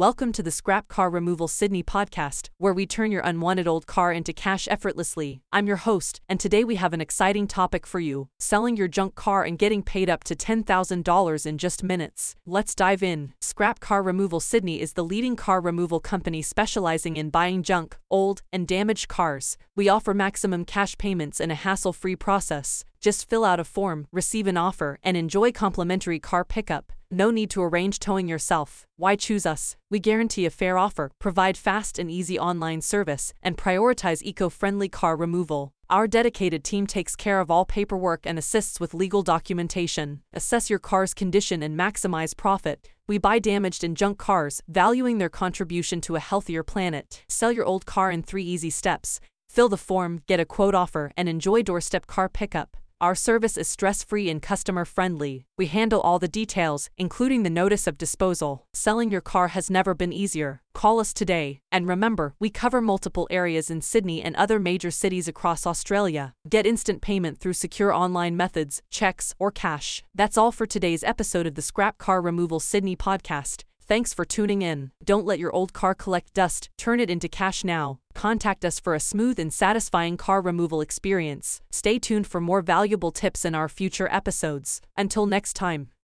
Welcome to the Scrap Car Removal Sydney podcast, where we turn your unwanted old car into cash effortlessly. I'm your host, and today we have an exciting topic for you selling your junk car and getting paid up to $10,000 in just minutes. Let's dive in. Scrap Car Removal Sydney is the leading car removal company specializing in buying junk, old, and damaged cars. We offer maximum cash payments in a hassle free process. Just fill out a form, receive an offer, and enjoy complimentary car pickup. No need to arrange towing yourself. Why choose us? We guarantee a fair offer, provide fast and easy online service, and prioritize eco friendly car removal. Our dedicated team takes care of all paperwork and assists with legal documentation. Assess your car's condition and maximize profit. We buy damaged and junk cars, valuing their contribution to a healthier planet. Sell your old car in three easy steps. Fill the form, get a quote offer, and enjoy doorstep car pickup. Our service is stress free and customer friendly. We handle all the details, including the notice of disposal. Selling your car has never been easier. Call us today. And remember, we cover multiple areas in Sydney and other major cities across Australia. Get instant payment through secure online methods, checks, or cash. That's all for today's episode of the Scrap Car Removal Sydney podcast. Thanks for tuning in. Don't let your old car collect dust, turn it into cash now. Contact us for a smooth and satisfying car removal experience. Stay tuned for more valuable tips in our future episodes. Until next time.